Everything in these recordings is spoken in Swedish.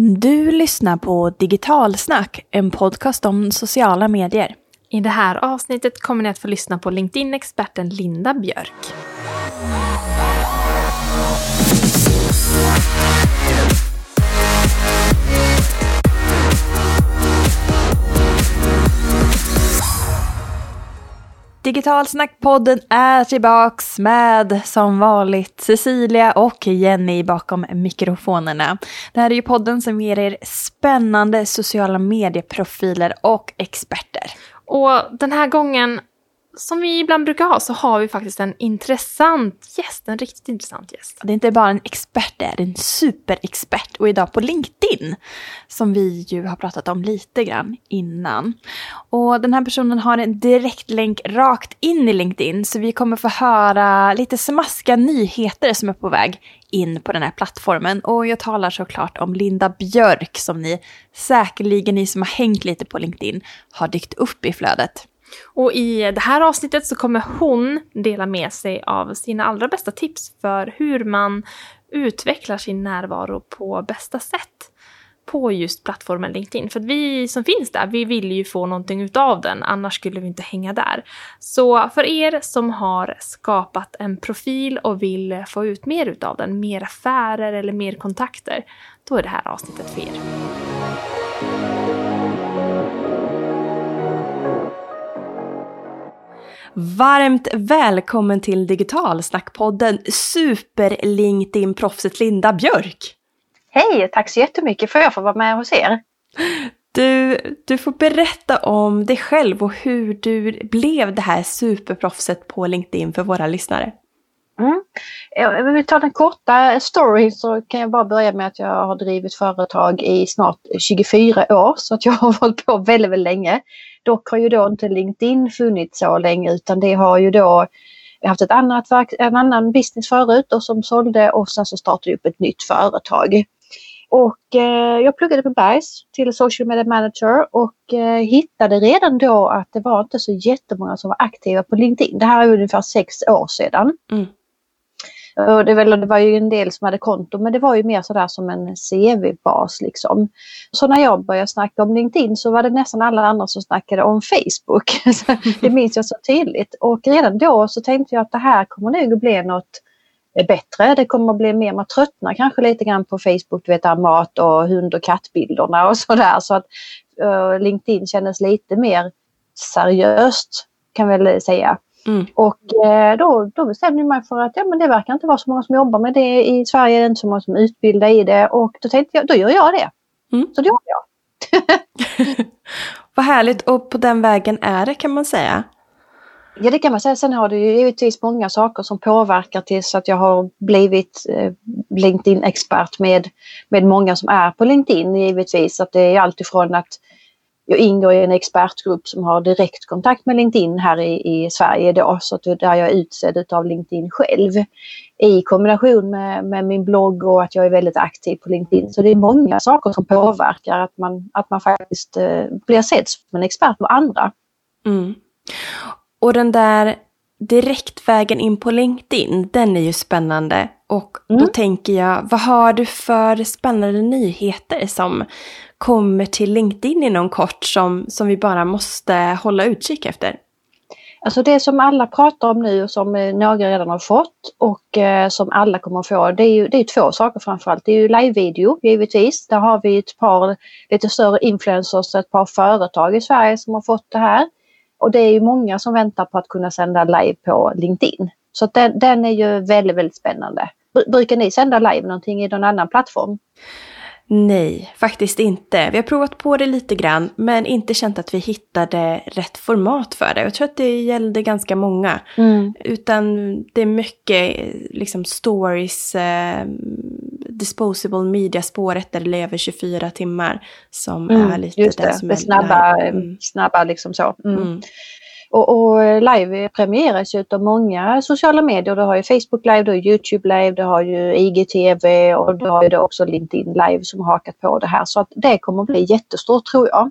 Du lyssnar på Digitalsnack, en podcast om sociala medier. I det här avsnittet kommer ni att få lyssna på LinkedIn-experten Linda Björk. Digitalsnackpodden är tillbaks med som vanligt Cecilia och Jenny bakom mikrofonerna. Det här är ju podden som ger er spännande sociala medieprofiler och experter. Och den här gången som vi ibland brukar ha så har vi faktiskt en intressant gäst, en riktigt intressant gäst. Det är inte bara en expert, det är en superexpert. Och idag på LinkedIn, som vi ju har pratat om lite grann innan. Och den här personen har en direktlänk rakt in i LinkedIn, så vi kommer få höra lite smaskiga nyheter som är på väg in på den här plattformen. Och jag talar såklart om Linda Björk som ni säkerligen, ni som har hängt lite på LinkedIn, har dykt upp i flödet. Och i det här avsnittet så kommer hon dela med sig av sina allra bästa tips för hur man utvecklar sin närvaro på bästa sätt på just plattformen LinkedIn. För att vi som finns där, vi vill ju få någonting utav den, annars skulle vi inte hänga där. Så för er som har skapat en profil och vill få ut mer utav den, mer affärer eller mer kontakter, då är det här avsnittet för er. Varmt välkommen till Digitalsnackpodden Super-LinkedIn-proffset Linda Björk. Hej, tack så jättemycket för att jag får vara med hos er. Du, du får berätta om dig själv och hur du blev det här superproffset på LinkedIn för våra lyssnare. Mm. Jag vill ta den korta storyn så kan jag bara börja med att jag har drivit företag i snart 24 år så att jag har hållit på väldigt, väldigt länge. Dock har ju då inte LinkedIn funnits så länge utan det har ju då har haft ett annat, en annan business förut och som sålde och sen så startade jag upp ett nytt företag. Och eh, jag pluggade på Bergs till social media manager och eh, hittade redan då att det var inte så jättemånga som var aktiva på LinkedIn. Det här är ungefär sex år sedan. Mm. Och det, väl, det var ju en del som hade konto men det var ju mer sådär som en CV-bas liksom. Så när jag började snacka om LinkedIn så var det nästan alla andra som snackade om Facebook. det minns jag så tydligt. Och redan då så tänkte jag att det här kommer nog att bli något bättre. Det kommer att bli mer, man tröttnar kanske lite grann på Facebook, du vet mat och hund och kattbilderna och sådär. Så att uh, LinkedIn kändes lite mer seriöst kan väl säga. Mm. Och eh, då, då bestämde jag mig för att ja, men det verkar inte vara så många som jobbar med det i Sverige. Det är inte så många som utbildar i det. Och då tänkte jag, då gör jag det. Mm. Så det gör jag. Vad härligt och på den vägen är det kan man säga. Ja det kan man säga. Sen har det ju givetvis många saker som påverkar tills att jag har blivit eh, LinkedIn-expert med, med många som är på LinkedIn givetvis. Att det är alltifrån att jag ingår i en expertgrupp som har direktkontakt med LinkedIn här i, i Sverige då, så att där jag är utsedd av LinkedIn själv. I kombination med, med, min blogg och att jag är väldigt aktiv på LinkedIn. Så det är många saker som påverkar att man, att man faktiskt eh, blir sedd som en expert med andra. Mm. Och den där direktvägen in på LinkedIn, den är ju spännande. Och då mm. tänker jag, vad har du för spännande nyheter som kommer till LinkedIn inom kort som, som vi bara måste hålla utkik efter? Alltså det som alla pratar om nu och som eh, några redan har fått och eh, som alla kommer att få det är ju det är två saker framförallt. Det är ju live-video givetvis. Där har vi ett par lite större influencers, ett par företag i Sverige som har fått det här. Och det är ju många som väntar på att kunna sända live på LinkedIn. Så den, den är ju väldigt, väldigt spännande. Brukar ni sända live någonting i någon annan plattform? Nej, faktiskt inte. Vi har provat på det lite grann men inte känt att vi hittade rätt format för det. Jag tror att det gällde ganska många. Mm. Utan det är mycket liksom stories, eh, disposable media-spåret där det lever 24 timmar som mm, är lite just det, som det är snabba, mm. snabba liksom så. Mm. mm. Och, och, live premieras ju av många sociala medier. Du har ju Facebook live, du har Youtube live, du har ju IGTV och du har ju också LinkedIn live som har hakat på det här. Så att det kommer bli jättestort tror jag.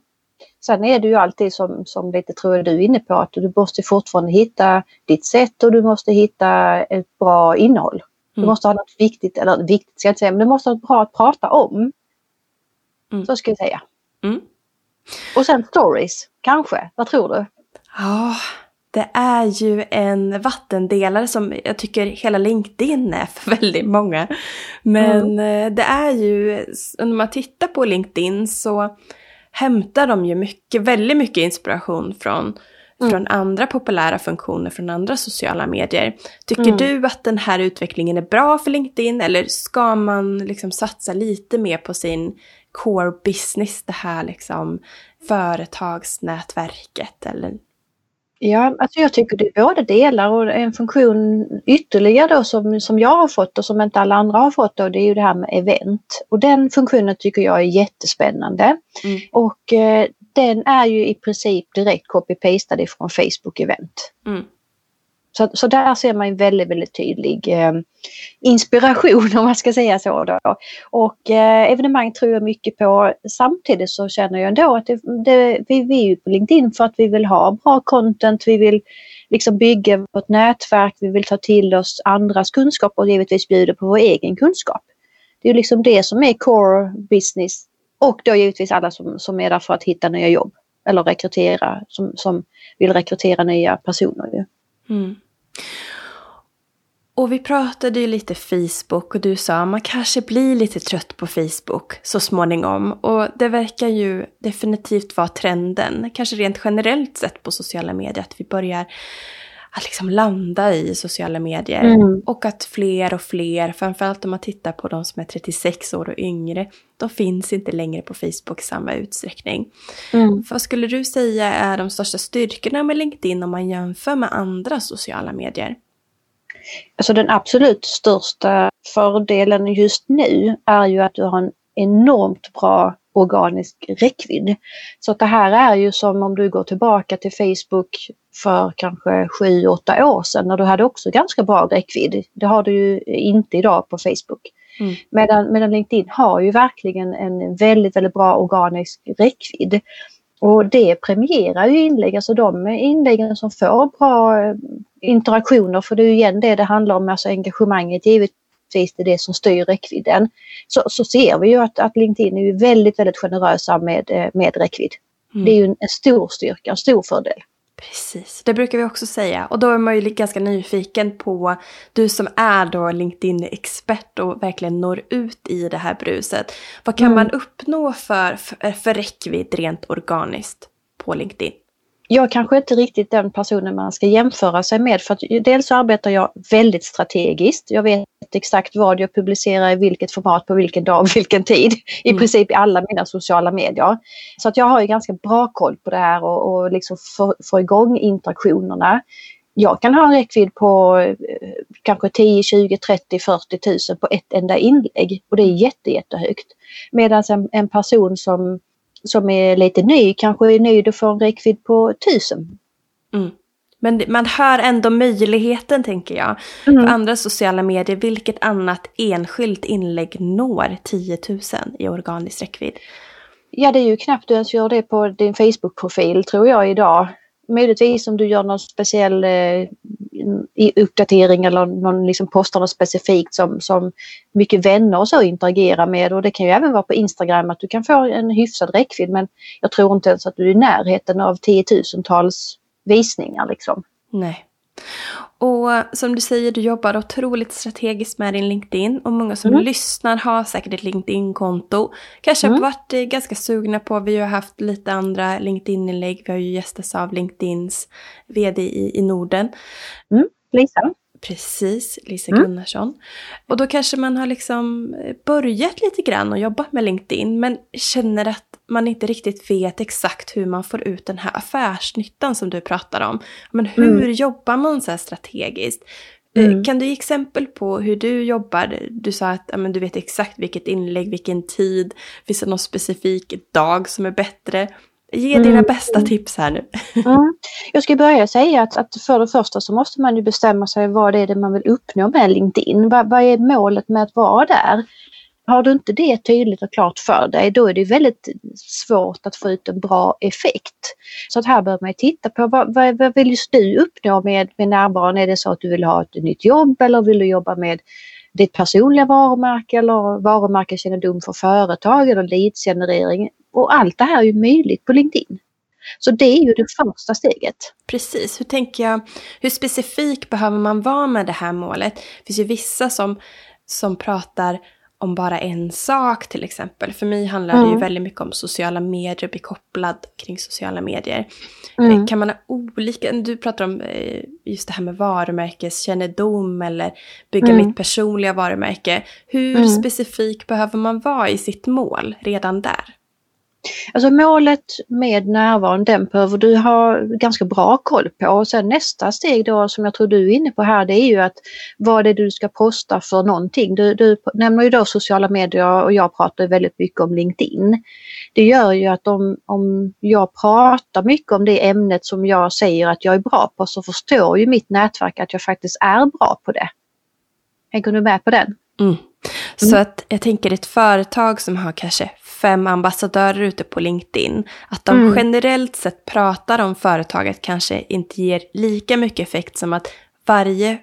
Sen är det ju alltid som, som lite tror jag du är inne på att du måste fortfarande hitta ditt sätt och du måste hitta ett bra innehåll. Du mm. måste ha något viktigt, eller viktigt ska jag inte säga, men du måste ha något bra att prata om. Mm. Så ska jag säga. Mm. Och sen stories, kanske. Vad tror du? Ja, det är ju en vattendelare som jag tycker hela LinkedIn är för väldigt många. Men mm. det är ju, när man tittar på LinkedIn så hämtar de ju mycket, väldigt mycket inspiration från mm. från andra populära funktioner från andra sociala medier. Tycker mm. du att den här utvecklingen är bra för LinkedIn eller ska man liksom satsa lite mer på sin core business, det här liksom företagsnätverket eller Ja, alltså jag tycker det är båda delar och en funktion ytterligare då som, som jag har fått och som inte alla andra har fått då det är ju det här med event. Och den funktionen tycker jag är jättespännande. Mm. Och eh, den är ju i princip direkt copy-pastad ifrån Facebook event. Mm. Så, så där ser man en väldigt, väldigt tydlig eh, inspiration om man ska säga så. Då. Och eh, evenemang tror jag mycket på. Samtidigt så känner jag ändå att det, det, vi, vi är ju på LinkedIn för att vi vill ha bra content, vi vill liksom bygga vårt nätverk, vi vill ta till oss andras kunskap och givetvis bjuda på vår egen kunskap. Det är liksom det som är core business och då givetvis alla som, som är där för att hitta nya jobb eller rekrytera, som, som vill rekrytera nya personer. Mm. Och vi pratade ju lite Facebook och du sa att man kanske blir lite trött på Facebook så småningom. Och det verkar ju definitivt vara trenden, kanske rent generellt sett på sociala medier, att vi börjar att liksom landa i sociala medier. Mm. Och att fler och fler, framförallt om man tittar på de som är 36 år och yngre, de finns inte längre på Facebook i samma utsträckning. Mm. Vad skulle du säga är de största styrkorna med LinkedIn om man jämför med andra sociala medier? Alltså den absolut största fördelen just nu är ju att du har en enormt bra organisk räckvidd. Så att det här är ju som om du går tillbaka till Facebook för kanske 7-8 år sedan när du hade också ganska bra räckvidd. Det har du ju inte idag på Facebook. Mm. Medan, medan LinkedIn har ju verkligen en väldigt, väldigt bra organisk räckvidd. Och det premierar ju inlägg, alltså de inläggen som får bra eh, interaktioner, för det är ju igen det det handlar om, alltså engagemanget givetvis det är det som styr räckvidden. Så, så ser vi ju att, att LinkedIn är ju väldigt, väldigt generösa med, eh, med räckvidd. Mm. Det är ju en, en stor styrka, en stor fördel. Precis, det brukar vi också säga. Och då är man ju ganska nyfiken på, du som är då LinkedIn-expert och verkligen når ut i det här bruset. Vad kan mm. man uppnå för, för, för räckvidd rent organiskt på LinkedIn? Jag kanske inte riktigt den personen man ska jämföra sig med för att dels arbetar jag väldigt strategiskt. Jag vet exakt vad jag publicerar i vilket format på vilken dag, vilken tid. I mm. princip i alla mina sociala medier. Så att jag har ju ganska bra koll på det här och, och liksom få, få igång interaktionerna. Jag kan ha en räckvidd på eh, kanske 10, 20, 30, 40 tusen på ett enda inlägg och det är jätte, jättehögt. Medan en, en person som som är lite ny kanske är nöjd och får en räckvidd på tusen. Mm. Men man hör ändå möjligheten tänker jag. Mm. På andra sociala medier, vilket annat enskilt inlägg når 10 000 i organisk räckvidd? Ja, det är ju knappt du ens gör det på din Facebook-profil tror jag idag. Möjligtvis om du gör någon speciell eh, uppdatering eller någon liksom postar något specifikt som, som mycket vänner och så interagerar med. Och det kan ju även vara på Instagram att du kan få en hyfsad räckvidd men jag tror inte ens att du är i närheten av tiotusentals visningar liksom. Nej. Och som du säger, du jobbar otroligt strategiskt med din LinkedIn och många som mm. lyssnar har säkert ett LinkedIn-konto. Kanske mm. har varit eh, ganska sugna på, vi har haft lite andra LinkedIn-inlägg, vi har ju gästats av LinkedIns vd i, i Norden. Mm. Lisa. Precis, Lisa mm. Gunnarsson. Och då kanske man har liksom eh, börjat lite grann och jobbat med LinkedIn men känner att man inte riktigt vet exakt hur man får ut den här affärsnyttan som du pratar om. Men hur mm. jobbar man så här strategiskt? Eh, mm. Kan du ge exempel på hur du jobbar? Du sa att ja, men du vet exakt vilket inlägg, vilken tid. Finns det någon specifik dag som är bättre? Ge dina mm. bästa tips här nu. Mm. Jag ska börja säga att, att för det första så måste man ju bestämma sig vad det är det man vill uppnå med LinkedIn. Vad, vad är målet med att vara där? Har du inte det tydligt och klart för dig då är det väldigt svårt att få ut en bra effekt. Så att här behöver man titta på vad, vad, vad vill just du uppnå med, med närvaron? Är det så att du vill ha ett nytt jobb eller vill du jobba med ditt personliga varumärke eller varumärkeskännedom för företag eller leadsgenerering. Och allt det här är ju möjligt på LinkedIn. Så det är ju det första steget. Precis, hur tänker jag, hur specifik behöver man vara med det här målet? Det finns ju vissa som, som pratar om bara en sak till exempel. För mig handlar mm. det ju mm. väldigt mycket om sociala medier bli kopplad kring sociala medier. Mm. Kan man ha olika, du pratar om eh, just det här med varumärkeskännedom eller bygga mm. mitt personliga varumärke. Hur mm. specifik behöver man vara i sitt mål redan där? Alltså målet med närvaron, den behöver du ha ganska bra koll på. Och sen nästa steg då som jag tror du är inne på här, det är ju att vad det är du ska posta för någonting. Du, du nämner ju då sociala medier och jag pratar väldigt mycket om LinkedIn. Det gör ju att om, om jag pratar mycket om det ämnet som jag säger att jag är bra på så förstår ju mitt nätverk att jag faktiskt är bra på det. Hänger du med på den? Mm. Så mm. att jag tänker ett företag som har kanske fem ambassadörer ute på LinkedIn, att de mm. generellt sett pratar om företaget kanske inte ger lika mycket effekt som att varje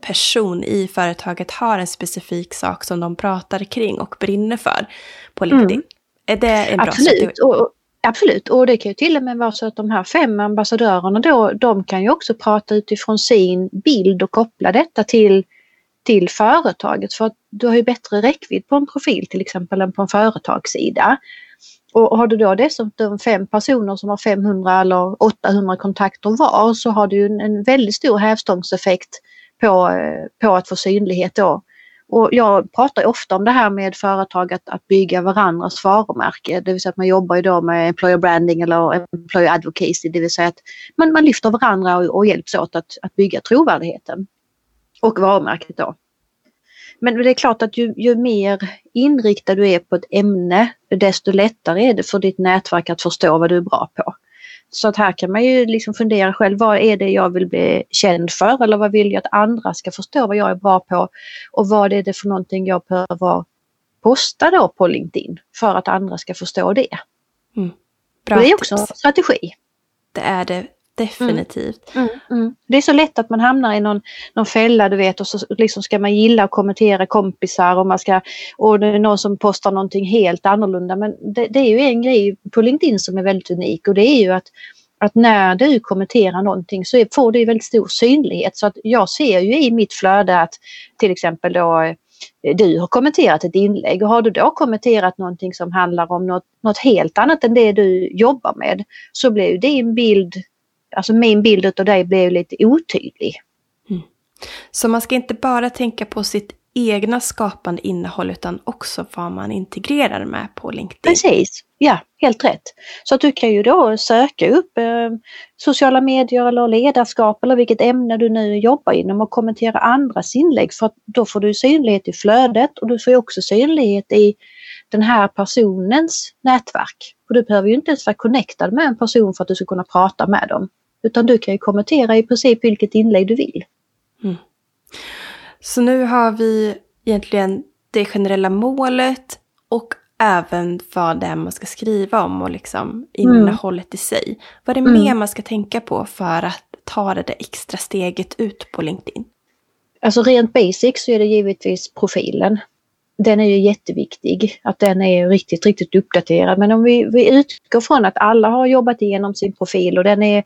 person i företaget har en specifik sak som de pratar kring och brinner för på LinkedIn. Mm. Är det en bra Absolut. Och, absolut, och det kan ju till och med vara så att de här fem ambassadörerna då, de kan ju också prata utifrån sin bild och koppla detta till till företaget för att du har ju bättre räckvidd på en profil till exempel än på en företagssida. Och har du då dessutom fem personer som har 500 eller 800 kontakter var så har du en, väldigt stor hävstångseffekt på, eh, på att få synlighet då. Och jag pratar ofta om det här med företag att, att bygga varandras varumärke. Det vill säga att man jobbar ju då med employer branding eller employer advocacy. Det vill säga att man, man lyfter varandra och, och hjälps åt att, att bygga trovärdigheten och varumärket då. Men det är klart att ju, ju, mer inriktad du är på ett ämne desto lättare är det för ditt nätverk att förstå vad du är bra på. Så att här kan man ju liksom fundera själv, vad är det jag vill bli känd för eller vad vill jag att andra ska förstå vad jag är bra på och vad är det för någonting jag behöver posta då på LinkedIn för att andra ska förstå det. Mm. Det är också en strategi. Det är det Definitivt. Mm, mm, mm. Det är så lätt att man hamnar i någon, någon fälla du vet och så liksom ska man gilla och kommentera kompisar och man ska och det är någon som postar någonting helt annorlunda. Men det, det, är ju en grej på LinkedIn som är väldigt unik och det är ju att, att när du kommenterar någonting så får det väldigt stor synlighet. Så att jag ser ju i mitt flöde att till exempel då eh, du har kommenterat ett inlägg och har du då kommenterat någonting som handlar om något, något helt annat än det du jobbar med så blir ju din bild alltså min bild av dig blev lite otydlig. Mm. Så man ska inte bara tänka på sitt egna skapande innehåll utan också vad man integrerar med på LinkedIn. Precis, ja helt rätt. Så att du kan ju då söka upp eh, sociala medier eller ledarskap eller vilket ämne du nu jobbar inom och kommentera andras inlägg för att då får du synlighet i flödet och du får också synlighet i den här personens nätverk. Och du behöver ju inte ens vara connectad med en person för att du ska kunna prata med dem. Utan du kan ju kommentera i princip vilket inlägg du vill. Mm. Så nu har vi egentligen det generella målet och även vad det är man ska skriva om och liksom innehållet mm. i sig. Vad är det mm. mer man ska tänka på för att ta det där extra steget ut på LinkedIn? Alltså rent basic så är det givetvis profilen den är ju jätteviktig, att den är riktigt, riktigt uppdaterad. Men om vi, vi utgår från att alla har jobbat igenom sin profil och den är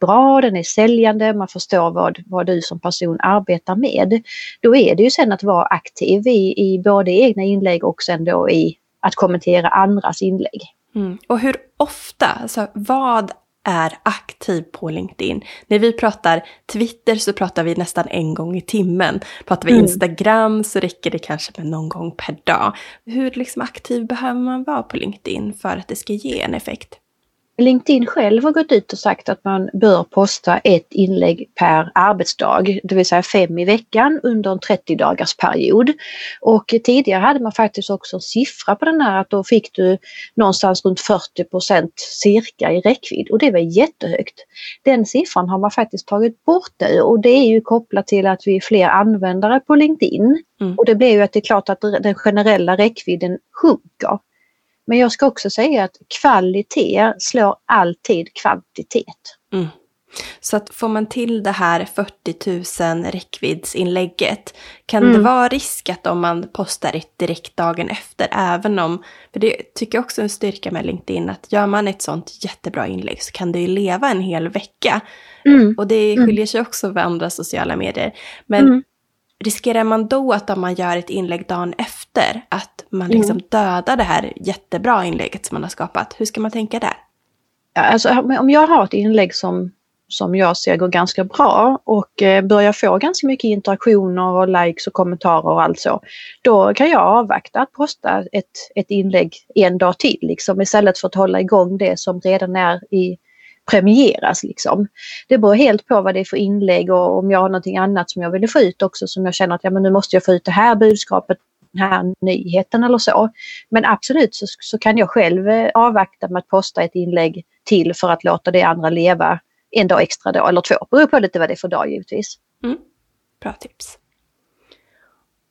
bra, den är säljande, man förstår vad, vad du som person arbetar med. Då är det ju sen att vara aktiv i, i både egna inlägg och sen då i att kommentera andras inlägg. Mm. Och hur ofta, alltså vad är aktiv på LinkedIn. När vi pratar Twitter så pratar vi nästan en gång i timmen. Pratar vi mm. Instagram så räcker det kanske med någon gång per dag. Hur liksom aktiv behöver man vara på LinkedIn för att det ska ge en effekt? LinkedIn själv har gått ut och sagt att man bör posta ett inlägg per arbetsdag, det vill säga fem i veckan under en 30 dagars period. Och tidigare hade man faktiskt också en siffra på den här att då fick du någonstans runt 40% cirka i räckvidd och det var jättehögt. Den siffran har man faktiskt tagit bort nu och det är ju kopplat till att vi är fler användare på LinkedIn. Mm. Och det blir ju att det är klart att den generella räckvidden sjunker. Men jag ska också säga att kvalitet slår alltid kvantitet. Mm. Så att får man till det här 40 000 räckviddsinlägget, kan Mm. det vara risk att om man postar ett direkt dagen efter, även om, för det tycker jag också är en styrka med LinkedIn, att gör man ett sånt jättebra inlägg så kan det ju leva en hel vecka. Mm. Och det Mm. skiljer sig också från andra sociala medier. Men Mm. riskerar man då att om man gör ett inlägg dagen efter, att man Mm. liksom dödar det här jättebra inlägget som man har skapat? Hur ska man tänka där? Alltså, om jag har ett inlägg som, som jag ser går ganska bra och eh, börjar få ganska mycket interaktioner och likes och kommentarer och allt så. Då kan jag avvakta att posta ett, ett inlägg en dag till liksom, istället för att hålla igång det som redan är i premieras. Liksom. Det beror helt på vad det är för inlägg och om jag har någonting annat som jag vill få ut också som jag känner att ja, men nu måste jag få ut det här budskapet, här nyheten eller så. Men absolut så, så kan jag själv eh, avvakta med att posta ett inlägg till för att låta det andra leva en dag extra då, eller två. Beror på lite vad det är för dag givetvis. Mm. Bra tips.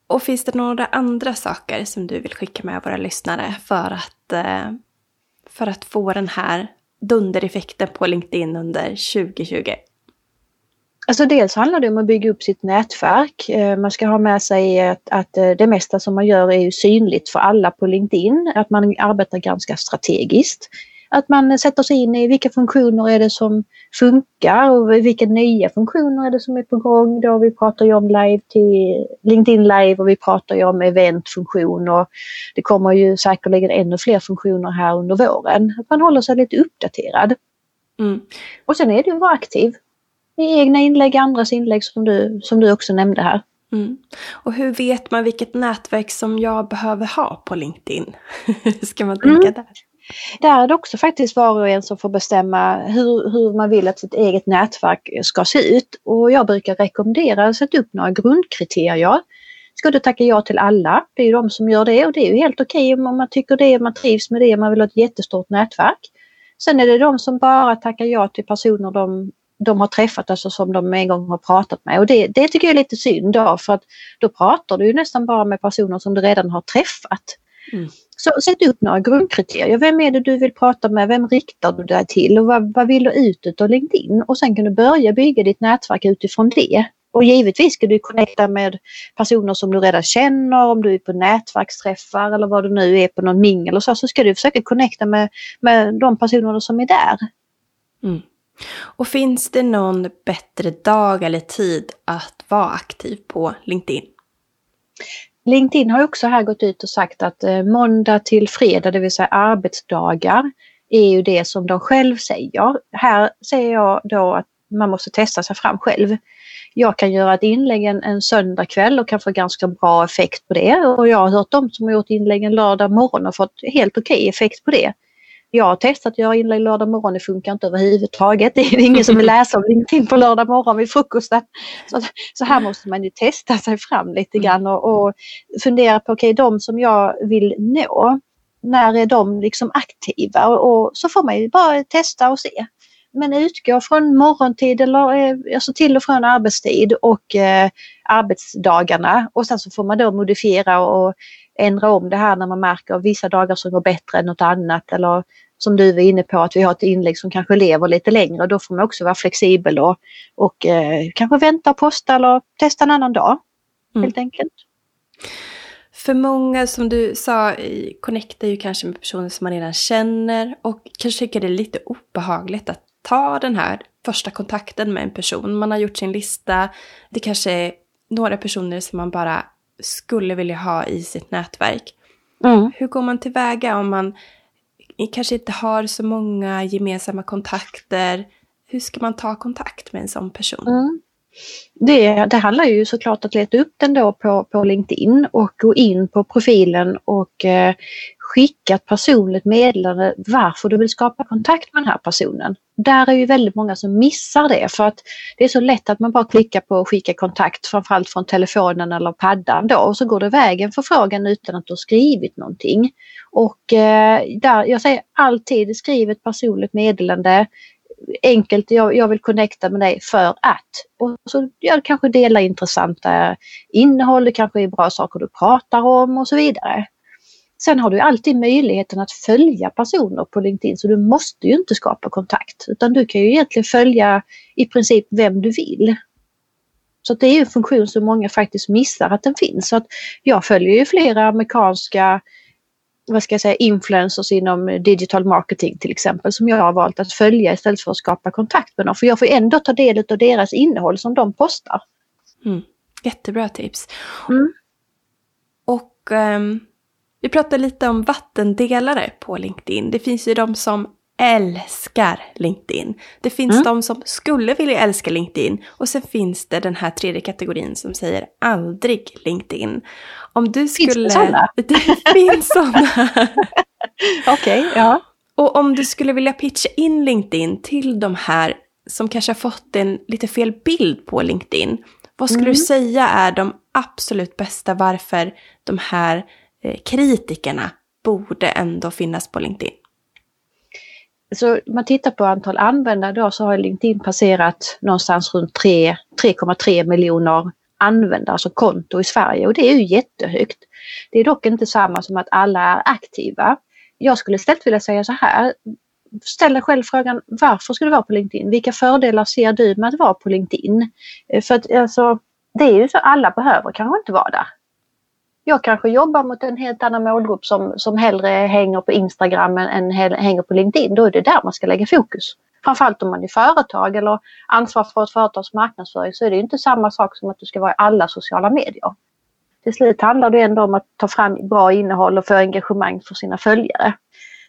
Och finns det några andra saker som du vill skicka med våra lyssnare för att, eh, för att få den här dundereffekten på LinkedIn under 2020? Alltså dels handlar det om att bygga upp sitt nätverk. Eh, Man ska ha med sig att, att eh, det mesta som man gör är synligt för alla på LinkedIn. Att man arbetar ganska strategiskt. Att man sätter sig in i vilka funktioner är det som funkar och vilka nya funktioner är det som är på gång. Då vi pratar ju om live till LinkedIn live och vi pratar ju om eventfunktion och det kommer ju säkerligen ännu fler funktioner här under våren. Att man håller sig lite uppdaterad. Mm. Och sen är det ju att vara aktiv i egna inlägg, andras inlägg som du, som du också nämnde här. Mm. Och hur vet man vilket nätverk som jag behöver ha på LinkedIn? Hur ska man tänka Mm. där? Där är det också faktiskt var och en som får bestämma hur, hur man vill att sitt eget nätverk ska se ut. Och jag brukar rekommendera att sätta upp några grundkriterier. Ska du tacka ja till alla? Det är ju de som gör det och det är ju helt okej om man tycker det, man trivs med det, man vill ha ett jättestort nätverk. Sen är det de som bara tackar ja till personer de, de har träffat, alltså som de en gång har pratat med. Och det, det tycker jag är lite synd då, för att då pratar du ju nästan bara med personer som du redan har träffat. Mm. Så sätt upp några grundkriterier. Vem är det du vill prata med? Vem riktar du dig till? Och vad, vad vill du ut av LinkedIn? Och sen kan du börja bygga ditt nätverk utifrån det. Och givetvis ska du connecta med personer som du redan känner, om du är på nätverksträffar eller vad du nu är på någon mingel och så, så ska du försöka connecta med, med de personerna som är där. Mm. Och finns det någon bättre dag eller tid att vara aktiv på LinkedIn? LinkedIn har också här gått ut och sagt att eh, måndag till fredag, det vill säga arbetsdagar, är ju det som de själv säger. Här säger jag då att man måste testa sig fram själv. Jag kan göra ett inlägg en, en söndag kväll och kan få ganska bra effekt på det. Och jag har hört de som har gjort inlägg en lördag morgon och fått helt okej effekt på det. Jag har testat att göra inlägg lördag morgon, det funkar inte överhuvudtaget. Det är ingen som vill läsa om LinkedIn på lördag morgon vid frukosten. Så, så här måste man ju testa sig fram lite grann och, och fundera på, okej de som jag vill nå, när är de liksom aktiva? Och, och så får man ju bara testa och se. Men utgå från morgontid eller eh, alltså till och från arbetstid och eh, arbetsdagarna och sen så får man då modifiera och ändra om det här när man märker vissa dagar som går bättre än något annat eller som du var inne på att vi har ett inlägg som kanske lever lite längre. Då får man också vara flexibel och, och eh, kanske vänta och posta eller testa en annan dag. Mm. Helt enkelt. För många, som du sa, connectar ju kanske med personer som man redan känner och kanske tycker det är lite obehagligt att ta den här första kontakten med en person. Man har gjort sin lista, det kanske är några personer som man bara skulle vilja ha i sitt nätverk. Mm. Hur går man tillväga om man kanske inte har så många gemensamma kontakter? Hur ska man ta kontakt med en sån person? Mm. Det, det handlar ju såklart att leta upp den då på, på LinkedIn och gå in på profilen och eh, skicka ett personligt meddelande varför du vill skapa kontakt med den här personen. Där är ju väldigt många som missar det för att det är så lätt att man bara klickar på skicka kontakt framförallt från telefonen eller paddan då och så går det iväg en förfrågan utan att du har skrivit någonting. Och eh, där, jag säger alltid skriv ett personligt meddelande enkelt, jag, jag vill connecta med dig för att. Och så jag kanske dela intressanta innehåll, det kanske är bra saker du pratar om och så vidare. Sen har du alltid möjligheten att följa personer på LinkedIn så du måste ju inte skapa kontakt utan du kan ju egentligen följa i princip vem du vill. Så det är en funktion som många faktiskt missar att den finns. Så att jag följer ju flera amerikanska vad ska jag säga, influencers inom digital marketing till exempel som jag har valt att följa istället för att skapa kontakt med dem. För jag får ändå ta del av deras innehåll som de postar. Mm. Jättebra tips. Mm. Och um, vi pratade lite om vattendelare på LinkedIn. Det finns ju de som älskar LinkedIn. Det finns mm. de som skulle vilja älska LinkedIn och sen finns det den här tredje kategorin som säger aldrig LinkedIn. Om du skulle... Finns det sådana? Det finns sådana. Okej, okay, ja. Och om du skulle vilja pitcha in LinkedIn till de här som kanske har fått en lite fel bild på LinkedIn. Vad skulle mm. du säga är de absolut bästa varför de här Eh, kritikerna borde ändå finnas på LinkedIn? Så om man tittar på antal användare då så har LinkedIn passerat någonstans runt 3,3 miljoner användare, alltså konto i Sverige och det är ju jättehögt. Det är dock inte samma som att alla är aktiva. Jag skulle istället vilja säga så här. Ställ dig själv frågan varför ska du vara på LinkedIn? Vilka fördelar ser du med att vara på LinkedIn? Eh, för att alltså, det är ju så alla behöver kanske inte vara där. Jag kanske jobbar mot en helt annan målgrupp som, som hellre hänger på Instagram än hänger på LinkedIn. Då är det där man ska lägga fokus. Framförallt om man är företag eller ansvar för ett företags marknadsföring så är det inte samma sak som att du ska vara i alla sociala medier. Till slut handlar det ändå om att ta fram bra innehåll och få engagemang för sina följare.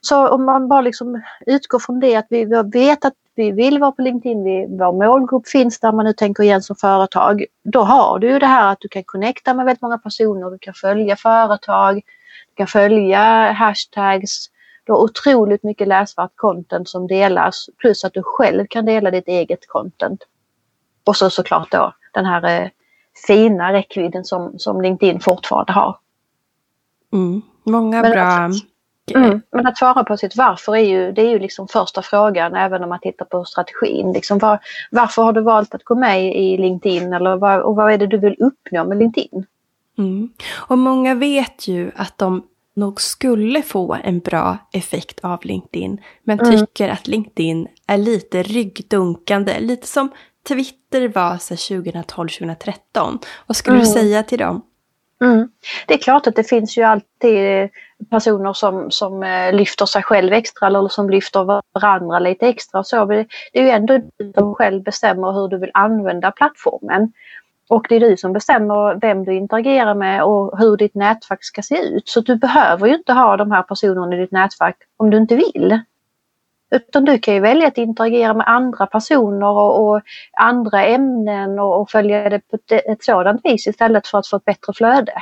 Så om man bara liksom utgår från det att vi vet att vi vill vara på LinkedIn, vi, vår målgrupp finns där man nu tänker igen som företag. Då har du ju det här att du kan connecta med väldigt många personer, du kan följa företag, du kan följa hashtags. Du har otroligt mycket läsvärt content som delas plus att du själv kan dela ditt eget content. Och så såklart då den här eh, fina räckvidden som, som LinkedIn fortfarande har. Mm, många Men bra Mm. Men att svara på sitt varför är ju, det är ju liksom första frågan även om man tittar på strategin. Liksom var, varför har du valt att gå med i LinkedIn eller var, och vad är det du vill uppnå med LinkedIn? Mm. Och många vet ju att de nog skulle få en bra effekt av LinkedIn men mm. tycker att LinkedIn är lite ryggdunkande, lite som Twitter var 2012-2013. Vad skulle du mm. säga till dem? Mm. Det är klart att det finns ju alltid eh, personer som, som eh, lyfter sig själv extra eller som lyfter varandra lite extra. Så det är ju ändå du som själv bestämmer hur du vill använda plattformen. Och det är du som bestämmer vem du interagerar med och hur ditt nätverk ska se ut. Så du behöver ju inte ha de här personerna i ditt nätverk om du inte vill. Utan du kan ju välja att interagera med andra personer och, och andra ämnen och, och, följa det på ett, ett sådant vis istället för att få ett bättre flöde.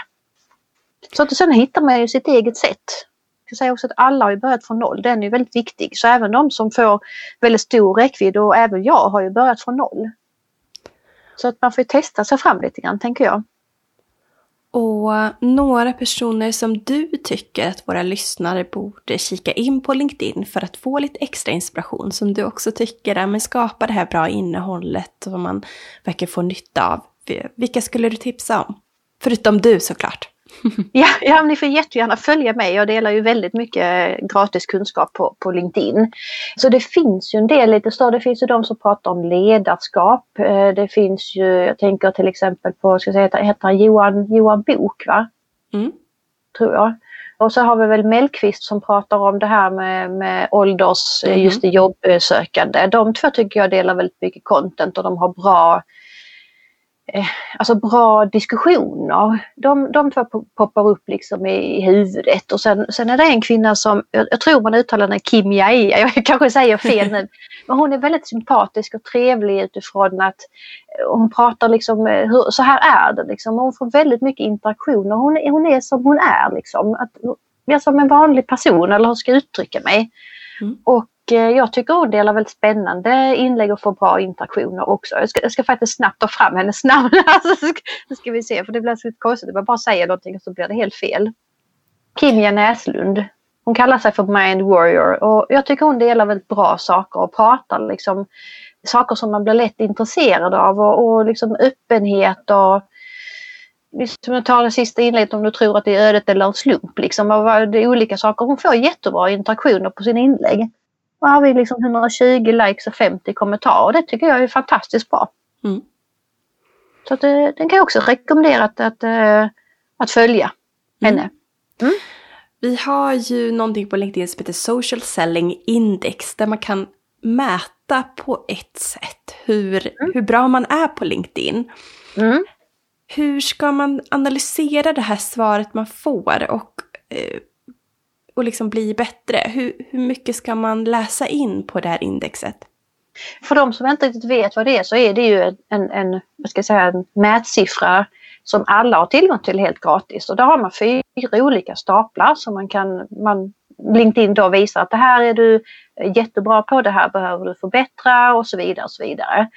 Så att sen hittar man ju sitt eget sätt. Jag kan säga också att alla har ju börjat från noll. Den är väldigt viktig. Så även de som får väldigt stor räckvidd och även jag har ju börjat från noll. Så att man får testa sig fram lite grann tänker jag. Och några personer som du tycker att våra lyssnare borde kika in på LinkedIn för att få lite extra inspiration som du också tycker är, men skapar det här bra innehållet som man verkar få nytta av. Vilka skulle du tipsa om? Förutom du såklart. ja, ja, ni får jättegärna följa mig. Jag delar ju väldigt mycket gratis kunskap på, på LinkedIn. Så det finns ju en del lite större. Det finns ju de som pratar om ledarskap. Eh, det finns ju, jag tänker till exempel på, ska jag säga, heter han Johan, Johan Bok va? Mm. Tror jag. Och så har vi väl Mellqvist som pratar om det här med, med ålders, mm. just jobbsökande. De två tycker jag delar väldigt mycket content och de har bra Eh, alltså bra diskussioner. De, de två poppar upp liksom i, huvudet och sen, sen är det en kvinna som, jag, jag tror man uttalar henne Kim Jaia, jag kanske säger fel nu, men hon är väldigt sympatisk och trevlig utifrån att eh, hon pratar liksom, eh, hur, så här är det liksom. Hon får väldigt mycket interaktion och hon, hon är som hon är liksom. Att, jag är som en vanlig person eller hur ska jag uttrycka mig. Mm. Och Eh, jag tycker hon delar väldigt spännande inlägg och får bra interaktioner också. Jag ska, jag ska faktiskt snabbt ta fram hennes namn. Alltså, så ska vi se, för det blir så konstigt. man bara säger någonting och så blir det helt fel. Kimja Näslund. Hon kallar sig för Mind Warrior och jag tycker hon delar väldigt bra saker och pratar liksom saker som man blir lätt intresserad av och, och liksom öppenhet och liksom jag tar det sista inlägget om du tror att det är ödet eller en slump. Liksom, och det är olika saker. Hon får jättebra interaktioner på sina inlägg. Och har vi liksom 120 likes och 50 kommentarer. Det tycker jag är fantastiskt bra. Mm. Så att, eh, den kan jag också rekommendera att, att, eh, att följa henne. Mm. Vi har ju någonting på LinkedIn som heter Social Selling Index där man kan mäta på ett sätt hur, mm. hur bra man är på LinkedIn. Mm. Hur ska man analysera det här svaret man får och, eh, och liksom bli bättre? Hur, hur mycket ska man läsa in på det här indexet? För de som inte riktigt vet vad det är så är det ju en, en, vad ska jag säga, en mätsiffra som alla har tillgång till helt gratis. Och där har man fyra olika staplar som man kan, man, LinkedIn då visar att det här är du jättebra på, det här behöver du förbättra och så vidare. Och så vidare.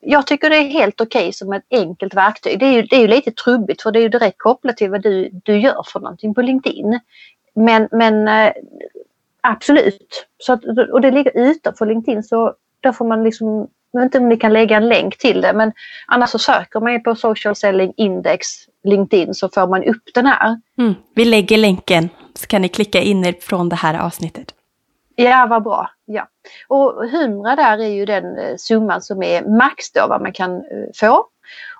Jag tycker det är helt okej okay som ett enkelt verktyg. Det är, ju, det är ju lite trubbigt för det är ju direkt kopplat till vad du, du gör för någonting på LinkedIn. Men, men eh, absolut. Så att, och det ligger utanför LinkedIn så där får man liksom, jag vet inte om ni kan lägga en länk till det men annars så söker man på Social Selling Index LinkedIn så får man upp den här. Mm. Vi lägger länken så kan ni klicka in er från det här avsnittet. Ja, vad bra. Ja. Och 100 där är ju den eh, summan som är max då vad man kan eh, få.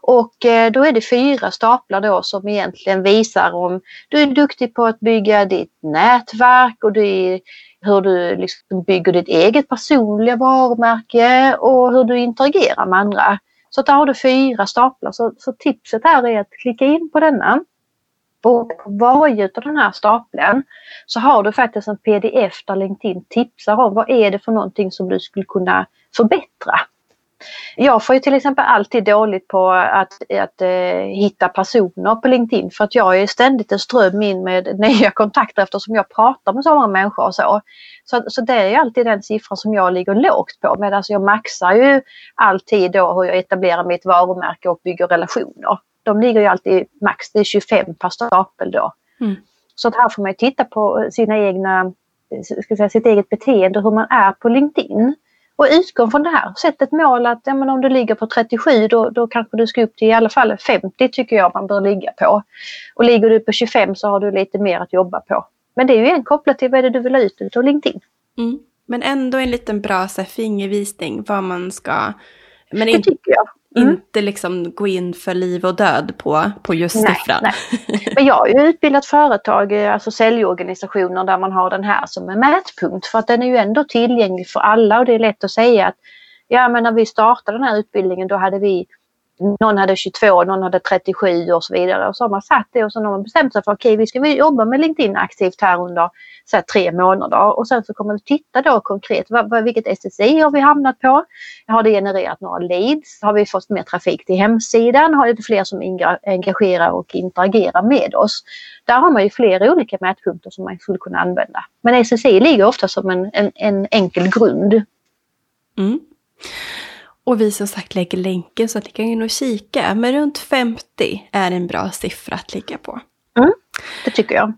Och eh, då är det fyra staplar då som egentligen visar om du är duktig på att bygga ditt nätverk och du är hur du liksom bygger ditt eget personliga varumärke och hur du interagerar med andra. Så där har du fyra staplar. Så, så tipset här är att klicka in på denna. Och på varje av den här stapeln så har du faktiskt en pdf där LinkedIn tipsar om vad är det för någonting som du skulle kunna förbättra. Jag får ju till exempel alltid dåligt på att, att eh, hitta personer på LinkedIn för att jag är ständigt en ström in med nya kontakter eftersom jag pratar med så många människor och så. Så, så det är alltid den siffran som jag ligger lågt på medan jag maxar ju alltid då hur jag etablerar mitt varumärke och bygger relationer. De ligger ju alltid max, det är 25 per stapel då. Mm. Så att här får man titta på sina egna, ska säga, sitt eget beteende, hur man är på LinkedIn. Och utgå från det här. Sätt ett mål att ja, men om du ligger på 37 då, då kanske du ska upp till i alla fall 50 tycker jag man bör ligga på. Och ligger du på 25 så har du lite mer att jobba på. Men det är ju en kopplat till vad är det du vill ha ut av LinkedIn. Mm. Men ändå en liten bra så här, fingervisning vad man ska... Men det tycker jag. Mm. Inte liksom gå in för liv och död på, på just nej, siffran. Nej. Men jag har ju utbildat företag, eh, alltså säljorganisationer där man har den här som en mätpunkt. För att den är ju ändå tillgänglig för alla och det är lätt att säga att ja men när vi startade den här utbildningen då hade vi någon hade 22, någon hade 37 och så vidare. Och så har man satt det och så har man bestämt sig för okej, okay, vi ska jobba med LinkedIn aktivt här under så här, tre månader. Och sen så kommer vi titta då konkret, vad, vad, vilket SSI har vi hamnat på? Har det genererat några leads? Har vi fått mer trafik till hemsidan? Har det fler som engagerar och interagerar med oss? Där har man ju flera olika mätpunkter som man skulle kunna använda. Men SSI ligger ofta som en, en, en enkel grund. Mm. Och vi som sagt lägger länken så att ni kan gå in och kika. Men runt 50 är en bra siffra att ligga på. Mm, det tycker jag.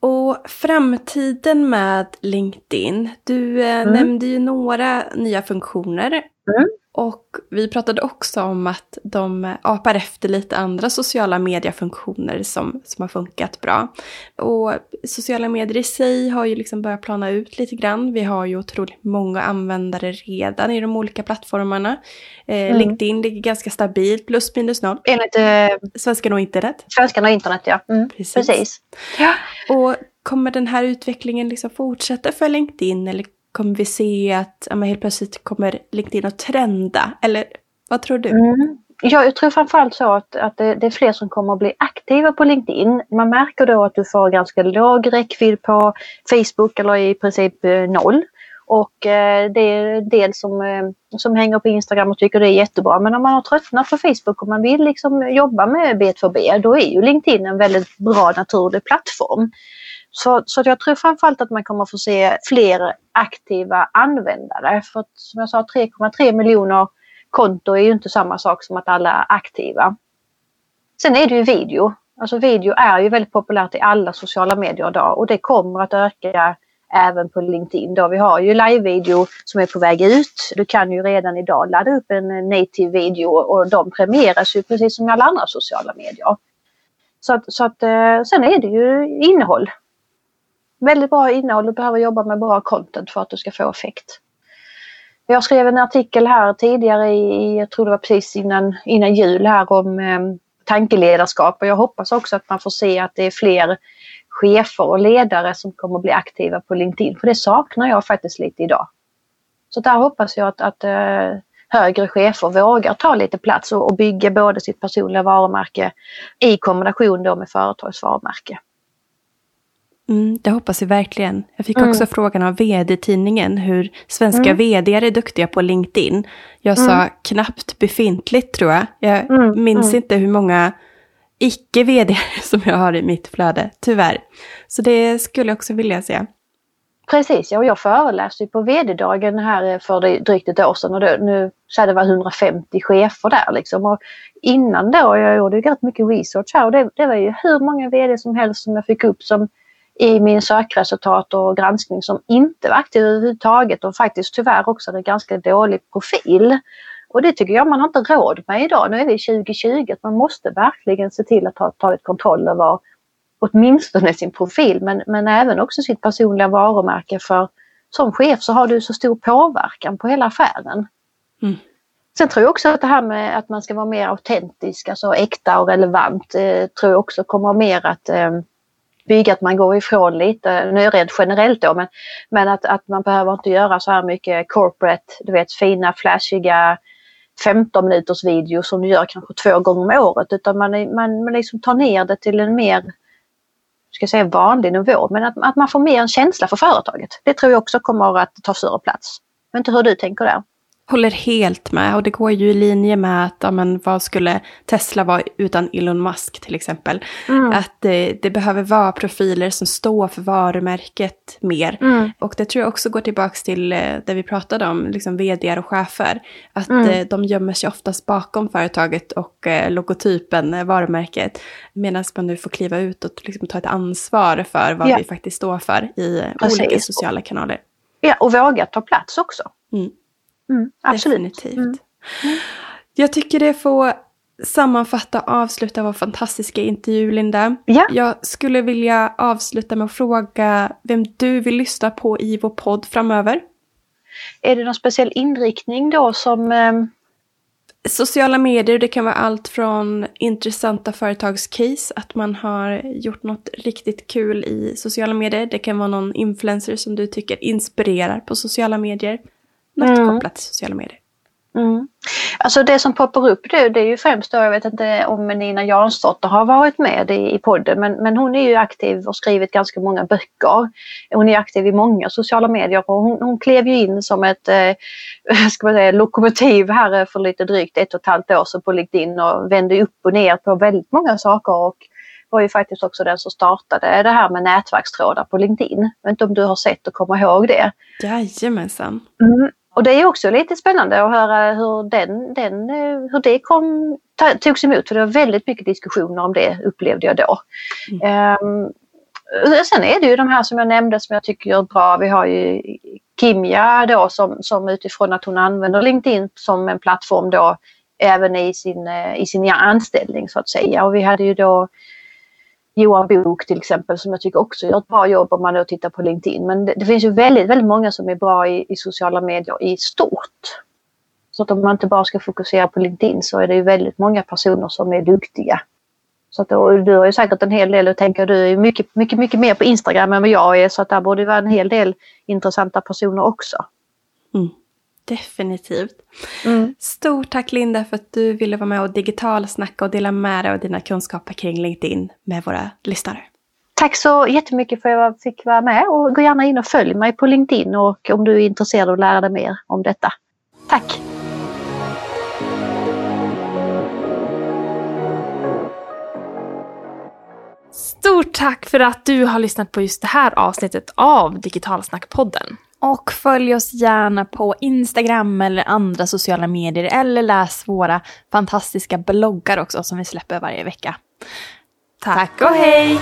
Och framtiden med LinkedIn. Du eh, mm. nämnde ju några nya funktioner. Mm. Och vi pratade också om att de apar efter lite andra sociala mediefunktioner som, som har funkat bra. Och sociala medier i sig har ju liksom börjat plana ut lite grann. Vi har ju otroligt många användare redan i de olika plattformarna. Eh, mm. LinkedIn ligger ganska stabilt, plus minus noll. Enligt eh, Svenskan och internet. Svenskan och internet, ja. Mm, precis. precis. Ja. Och kommer den här utvecklingen liksom fortsätta för LinkedIn eller kommer vi se att ja, helt plötsligt kommer LinkedIn att trenda? Eller vad tror du? Mm. Ja, jag tror framförallt så att, att det, det, är fler som kommer att bli aktiva på LinkedIn. Man märker då att du får ganska låg räckvidd på Facebook eller i princip eh, noll. Och eh, det är en del som, eh, som hänger på Instagram och tycker det är jättebra. Men om man har tröttnat på Facebook och man vill liksom jobba med B2B, då är ju LinkedIn en väldigt bra naturlig plattform. Så, så jag tror framförallt att man kommer få se fler aktiva användare. För att, som jag sa 3,3 miljoner konto är ju inte samma sak som att alla är aktiva. Sen är det ju video. Alltså video är ju väldigt populärt i alla sociala medier idag och det kommer att öka även på LinkedIn. Då. Vi har ju live-video som är på väg ut. Du kan ju redan idag ladda upp en native video och de premieras ju precis som alla andra sociala medier. Så att, så att eh, sen är det ju innehåll. Väldigt bra innehåll. Du behöver jobba med bra content för att du ska få effekt. Jag skrev en artikel här tidigare i, jag tror det var precis innan, innan jul här om eh, tankeledarskap och jag hoppas också att man får se att det är fler chefer och ledare som kommer bli aktiva på LinkedIn. För det saknar jag faktiskt lite idag. Så där hoppas jag att, att eh, högre chefer vågar ta lite plats och, och bygga både sitt personliga varumärke i kombination då med företagsvarumärke. Mm, det hoppas vi verkligen. Jag fick också mm. frågan av vd-tidningen hur svenska mm. vd är duktiga på LinkedIn. Jag sa mm. knappt befintligt tror jag. Jag mm, minns mm. inte hur många icke-vd som jag har i mitt flöde, tyvärr. Så det skulle jag också vilja se. Precis, ja, och jag föreläste på vd-dagen här för drygt ett år sedan och då, nu så det var 150 chefer där liksom. Och innan då, jag gjorde ju rätt mycket research här och det, det var ju hur många vd som helst som jag fick upp som i min sökresultat och granskning som inte var aktiva överhuvudtaget och faktiskt tyvärr också hade ganska dålig profil. Och det tycker jag man har inte råd med idag. Nu är vi 2020. Att man måste verkligen se till att ha tagit kontroll över åtminstone sin profil men, men även också sitt personliga varumärke för som chef så har du så stor påverkan på hela affären. Mm. Sen tror jag också att det här med att man ska vara mer autentisk, alltså äkta och relevant, eh, tror jag också kommer mer att eh, bygga att man går ifrån lite, nu är jag rädd generellt då, men, men att, att man behöver inte göra så här mycket corporate, du vet fina flashiga 15 minuters video som du gör kanske två gånger om året utan man, man, man liksom tar ner det till en mer ska jag säga vanlig nivå men att, att man får mer en känsla för företaget. Det tror jag också kommer att ta större plats. Jag vet inte hur du tänker där? Håller helt med och det går ju i linje med att, ja, men, vad skulle Tesla vara utan Elon Musk till exempel. Mm. Att det, det, behöver vara profiler som står för varumärket mer. Mm. Och det tror jag också går tillbaka till eh, det vi pratade om, liksom vd och chefer. Att mm. Eh, de gömmer sig oftast bakom företaget och eh, logotypen, varumärket. Medan man nu får kliva ut och liksom ta ett ansvar för vad ja. vi faktiskt står för i Precis. olika sociala kanaler. Ja, och våga ta plats också. Mm. Mm. Definitivt. Mm. Jag tycker det får sammanfatta och avsluta vår fantastiska intervju, Linda. Ja. Jag skulle vilja avsluta med att fråga vem du vill lyssna på i vår podd framöver. Är det någon speciell inriktning då som... Eh... Sociala medier, det kan vara allt från intressanta företagscase, att man har gjort något riktigt kul i sociala medier. Det kan vara någon influencer som du tycker inspirerar på sociala medier något mm. kopplat till sociala medier. Mm. Alltså det som poppar upp nu det är ju främst då, jag vet inte om Nina Jansdotter har varit med i, i podden men, men hon är ju aktiv och skrivit ganska många böcker. Hon är aktiv i många sociala medier och hon, hon klev ju in som ett eh, ska man säga, lokomotiv här för lite drygt ett och ett halvt år sedan på LinkedIn och vände upp och ner på väldigt många saker och var ju faktiskt också den som startade det här med nätverkstrådar på LinkedIn. Jag vet inte om du har sett och kommer ihåg det? Jajamensan. Mm. Och det är också lite spännande att höra hur, den, den, eh, hur det kom, togs emot. För det var väldigt mycket diskussioner om det upplevde jag då. Mm. Um, sen är det ju de här som jag nämnde som jag tycker är bra. Vi har ju Kimja då som, som utifrån att hon använder LinkedIn som en plattform då även i sin, eh, i sin anställning så att säga. Och vi hade ju då Johan Bok till exempel som jag tycker också gör ett bra jobb om man då tittar på LinkedIn. Men det, det finns ju väldigt, väldigt många som är bra i, i, sociala medier i stort. Så att om man inte bara ska fokusera på LinkedIn så är det ju väldigt många personer som är duktiga. Så att, då, du har ju säkert en hel del, och tänker du är mycket, mycket, mycket mer på Instagram än vad jag är så att där borde det vara en hel del intressanta personer också. Mm. Definitivt. Mm. Stort tack Linda för att du ville vara med och digitalsnacka och dela med dig av dina kunskaper kring LinkedIn med våra lyssnare. Tack så jättemycket för att jag fick vara med och gå gärna in och följ mig på LinkedIn och om du är intresserad av att lära dig mer om detta. Tack! Stort tack för att du har lyssnat på just det här avsnittet av Digitalsnackpodden. Och följ oss gärna på Instagram eller andra sociala medier eller läs våra fantastiska bloggar också som vi släpper varje vecka. Tack och hej!